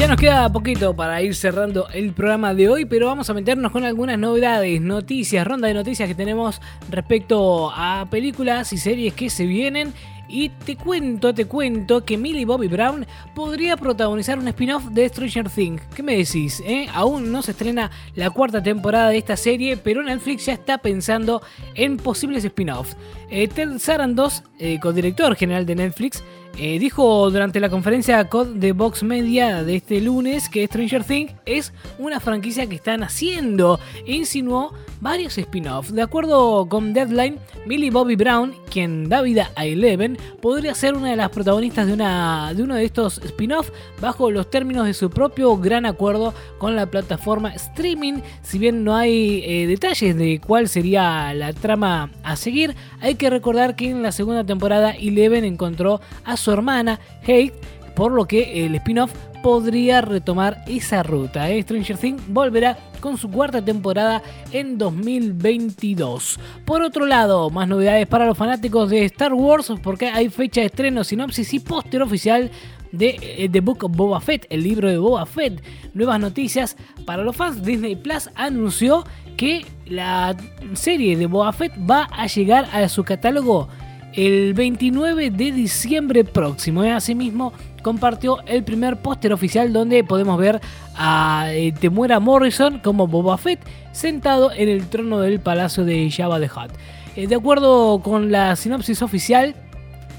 Ya nos queda poquito para ir cerrando el programa de hoy, pero vamos a meternos con algunas novedades, noticias, ronda de noticias que tenemos respecto a películas y series que se vienen. Y te cuento, te cuento que Millie Bobby Brown podría protagonizar un spin-off de Stranger Things. ¿Qué me decís? Eh? Aún no se estrena la cuarta temporada de esta serie, pero Netflix ya está pensando en posibles spin-offs. Eh, Ted Sarandos, eh, co-director general de Netflix, eh, dijo durante la conferencia de Vox Media de este lunes que Stranger Things es una franquicia que están haciendo e insinuó varios spin-offs. De acuerdo con Deadline, Millie Bobby Brown, quien da vida a Eleven, podría ser una de las protagonistas de, una, de uno de estos spin-offs bajo los términos de su propio gran acuerdo con la plataforma streaming. Si bien no hay eh, detalles de cuál sería la trama a seguir, hay que recordar que en la segunda temporada Eleven encontró a su hermana Hate, por lo que el spin-off podría retomar esa ruta. ¿eh? Stranger Things volverá con su cuarta temporada en 2022. Por otro lado, más novedades para los fanáticos de Star Wars porque hay fecha de estreno, sinopsis y póster oficial de eh, The Book of Boba Fett, el libro de Boba Fett. Nuevas noticias para los fans. Disney Plus anunció que la serie de Boba Fett va a llegar a su catálogo el 29 de diciembre próximo. ¿eh? Asimismo, compartió el primer póster oficial donde podemos ver a eh, Temuera Morrison como Boba Fett sentado en el trono del palacio de Jabba the Hutt. Eh, de acuerdo con la sinopsis oficial,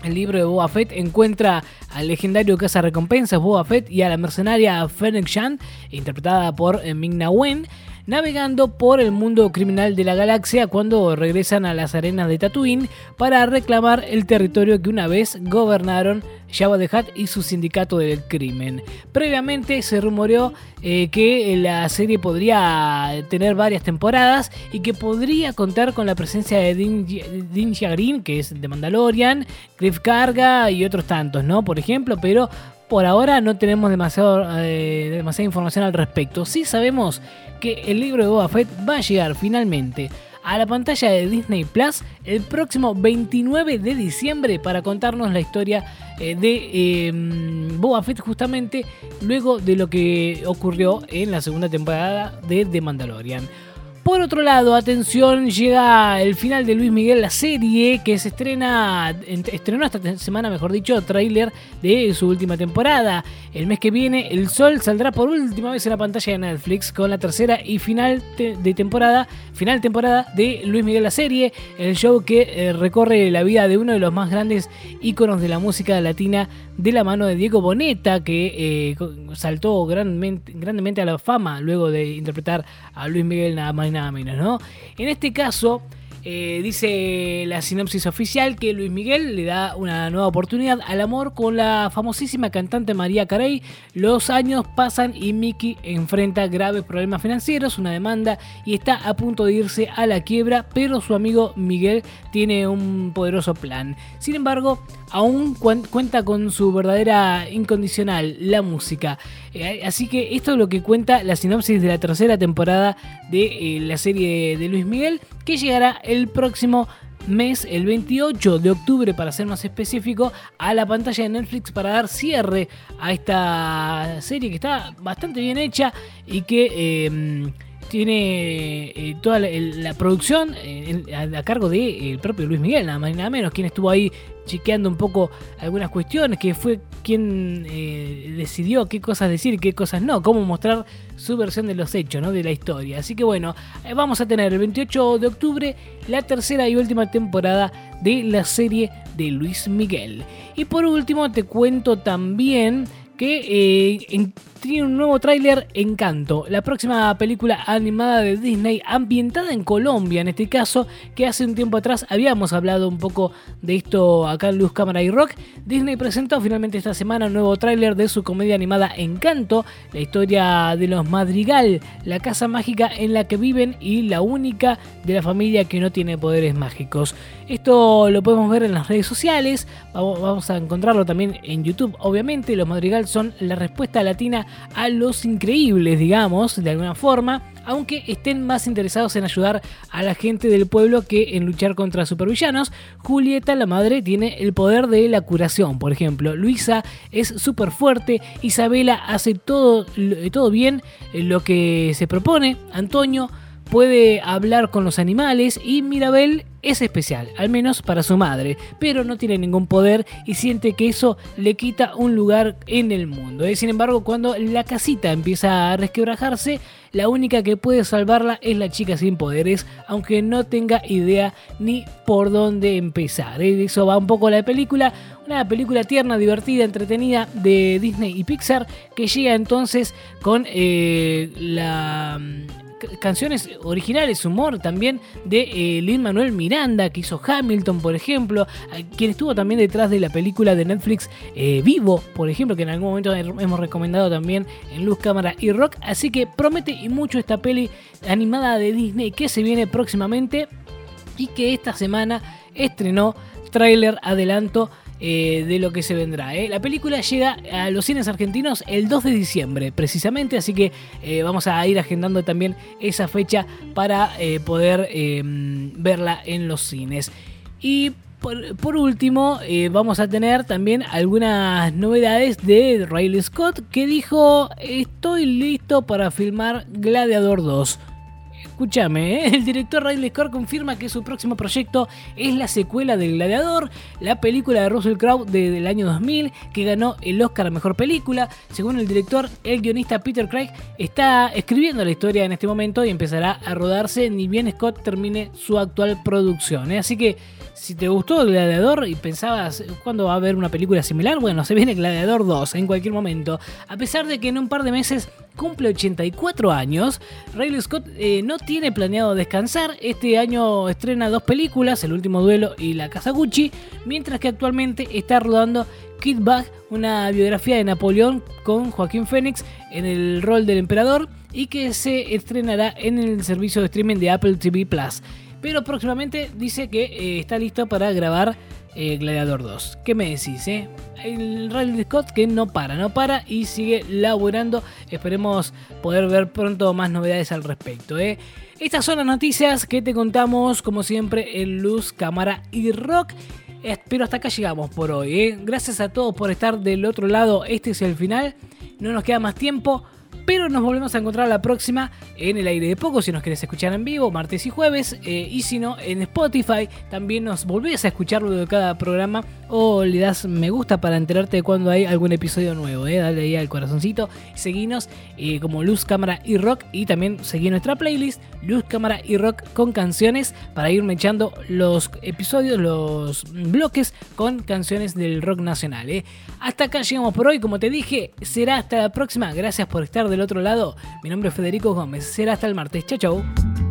el libro de Boba Fett encuentra al legendario recompensas Boba Fett y a la mercenaria Fennec Shan, interpretada por Ming-Na Wen, navegando por el mundo criminal de la galaxia cuando regresan a las arenas de Tatooine para reclamar el territorio que una vez gobernaron Jabba the Hutt y su sindicato del crimen. Previamente se rumoreó eh, que la serie podría tener varias temporadas y que podría contar con la presencia de Din, Din que es de Mandalorian, Griff Carga y otros tantos, ¿no? Por ejemplo, pero por ahora no tenemos demasiado, eh, demasiada información al respecto. Sí sabemos que el libro de Boba Fett va a llegar finalmente a la pantalla de Disney Plus el próximo 29 de diciembre para contarnos la historia eh, de em, Boba Fett justamente luego de lo que ocurrió en la segunda temporada de The Mandalorian. Por otro lado, atención, llega el final de Luis Miguel, la serie que se estrena, estrenó esta semana, mejor dicho, tráiler de su última temporada. El mes que viene, El Sol saldrá por última vez en la pantalla de Netflix con la tercera y final de temporada, final temporada de Luis Miguel, la serie, el show que eh, recorre la vida de uno de los más grandes íconos de la música latina de la mano de Diego Boneta, que eh, saltó grandemente a la fama luego de interpretar a Luis Miguel nada más nada menos, ¿no? En este caso, eh, dice la sinopsis oficial que Luis Miguel le da una nueva oportunidad al amor con la famosísima cantante María Carey. Los años pasan y Mickey enfrenta graves problemas financieros, una demanda y está a punto de irse a la quiebra, pero su amigo Miguel tiene un poderoso plan. Sin embargo, aún cuenta con su verdadera incondicional, la música. Eh, así que esto es lo que cuenta la sinopsis de la tercera temporada de eh, la serie de Luis Miguel, que llegará el próximo mes, el 28 de octubre para ser más específico, a la pantalla de Netflix para dar cierre a esta serie que está bastante bien hecha y que... Em, tiene eh, toda la, producción a, cargo de el propio Luis Miguel, nada más y nada menos, quien estuvo ahí chequeando un poco algunas cuestiones, que fue quien eh, decidió qué cosas decir y qué cosas no, cómo mostrar su versión de los hechos, ¿no? de la historia. Así que bueno, eh, vamos a tener el 28 de octubre la tercera y última temporada de la serie de Luis Miguel. Y por último te cuento también que en tiene un nuevo tráiler Encanto, la próxima película animada de Disney ambientada en Colombia en este caso, que hace un tiempo atrás habíamos hablado un poco de esto acá en Luz, Cámara y Rock. Disney presentó finalmente esta semana un nuevo tráiler de su comedia animada Encanto, la historia de los Madrigal, la casa mágica en la que viven y la única de la familia que no tiene poderes mágicos. Esto lo podemos ver en las redes sociales, vamos a encontrarlo también en YouTube, obviamente, los Madrigal son la respuesta latina a los increíbles, digamos, de alguna forma aunque estén más interesados en ayudar a la gente del pueblo que en luchar contra supervillanos. Julieta, la madre, tiene el poder de la curación, por ejemplo. Luisa es súper fuerte, Isabela hace todo, todo bien eh, lo que se propone, Antonio puede hablar con los animales y Mirabel es especial, al menos para su madre, pero no tiene ningún poder y siente que eso le quita un lugar en el mundo. ¿eh? Sin embargo, cuando la casita empieza a resquebrajarse, la única que puede salvarla es la chica sin poderes, aunque no tenga idea ni por dónde empezar. ¿eh? Eso va un poco la película, una película tierna, divertida, entretenida de Disney y Pixar que llega entonces con eh, la canciones originales, humor también de eh, Lin Manuel Miranda, que hizo Hamilton, por ejemplo, quien estuvo también detrás de la película de Netflix eh, Vivo, por ejemplo, que en algún momento hemos recomendado también en Luz, Cámara y Rock. Así que promete y mucho esta peli animada de Disney que se viene próximamente y que esta semana estrenó tráiler adelanto eh, de lo que se vendrá. ¿eh? La película llega a los cines argentinos el 2 de diciembre, precisamente, así que eh, vamos a ir agendando también esa fecha para poder verla en los cines. Y por, último, vamos a tener también algunas novedades de Riley Scott que dijo, estoy listo para filmar Gladiador 2. Escúchame, ¿eh? el director Riley Scott confirma que su próximo proyecto es la secuela del Gladiador, la película de Russell Crowe del año 2000 que ganó el Oscar a Mejor Película. Según el director, el guionista Peter Craig está escribiendo la historia en este momento y empezará a rodarse ni bien Scott termine su actual producción. ¿eh? Así que si te gustó Gladiador y pensabas cuándo va a haber una película similar, bueno, se viene Gladiador 2 en cualquier momento. A pesar de que en un par de meses cumple 84 años, Riley Scott eh, no tiene planeado descansar. Este año estrena dos películas, El último duelo y La Casa Gucci, mientras que actualmente está rodando Kid Bug, una biografía de Napoleón con Joaquín Phoenix en el rol del emperador y que se estrenará en el servicio de streaming de Apple TV Plus. Pero próximamente dice que eh, está listo para grabar eh, Gladiador 2. ¿Qué me decís, eh? El Rally Scott que no para, no para y sigue laburando. Esperemos poder ver pronto más novedades al respecto, ¿eh? Estas son las noticias que te contamos, como siempre, en Luz, Cámara y Rock. Pero hasta acá llegamos por hoy. ¿eh? Gracias a todos por estar del otro lado. Este es el final. No nos queda más tiempo. Pero nos volvemos a encontrar la próxima en el aire de poco, si nos querés escuchar en vivo, martes y jueves. Eh, y si no, en Spotify también nos volvés a escuchar luego de cada programa o le das me gusta para enterarte de cuando hay algún episodio nuevo. Eh. Dale ahí al corazoncito. Seguinos eh, como Luz, Cámara y Rock. Y también seguí nuestra playlist Luz, Cámara y Rock con canciones para irme echando los episodios, los bloques con canciones del rock nacional. Eh. Hasta acá llegamos por hoy. Como te dije, será hasta la próxima. Gracias por estar del otro lado. Mi nombre es Federico Gómez. Será hasta el martes. Chao, chao.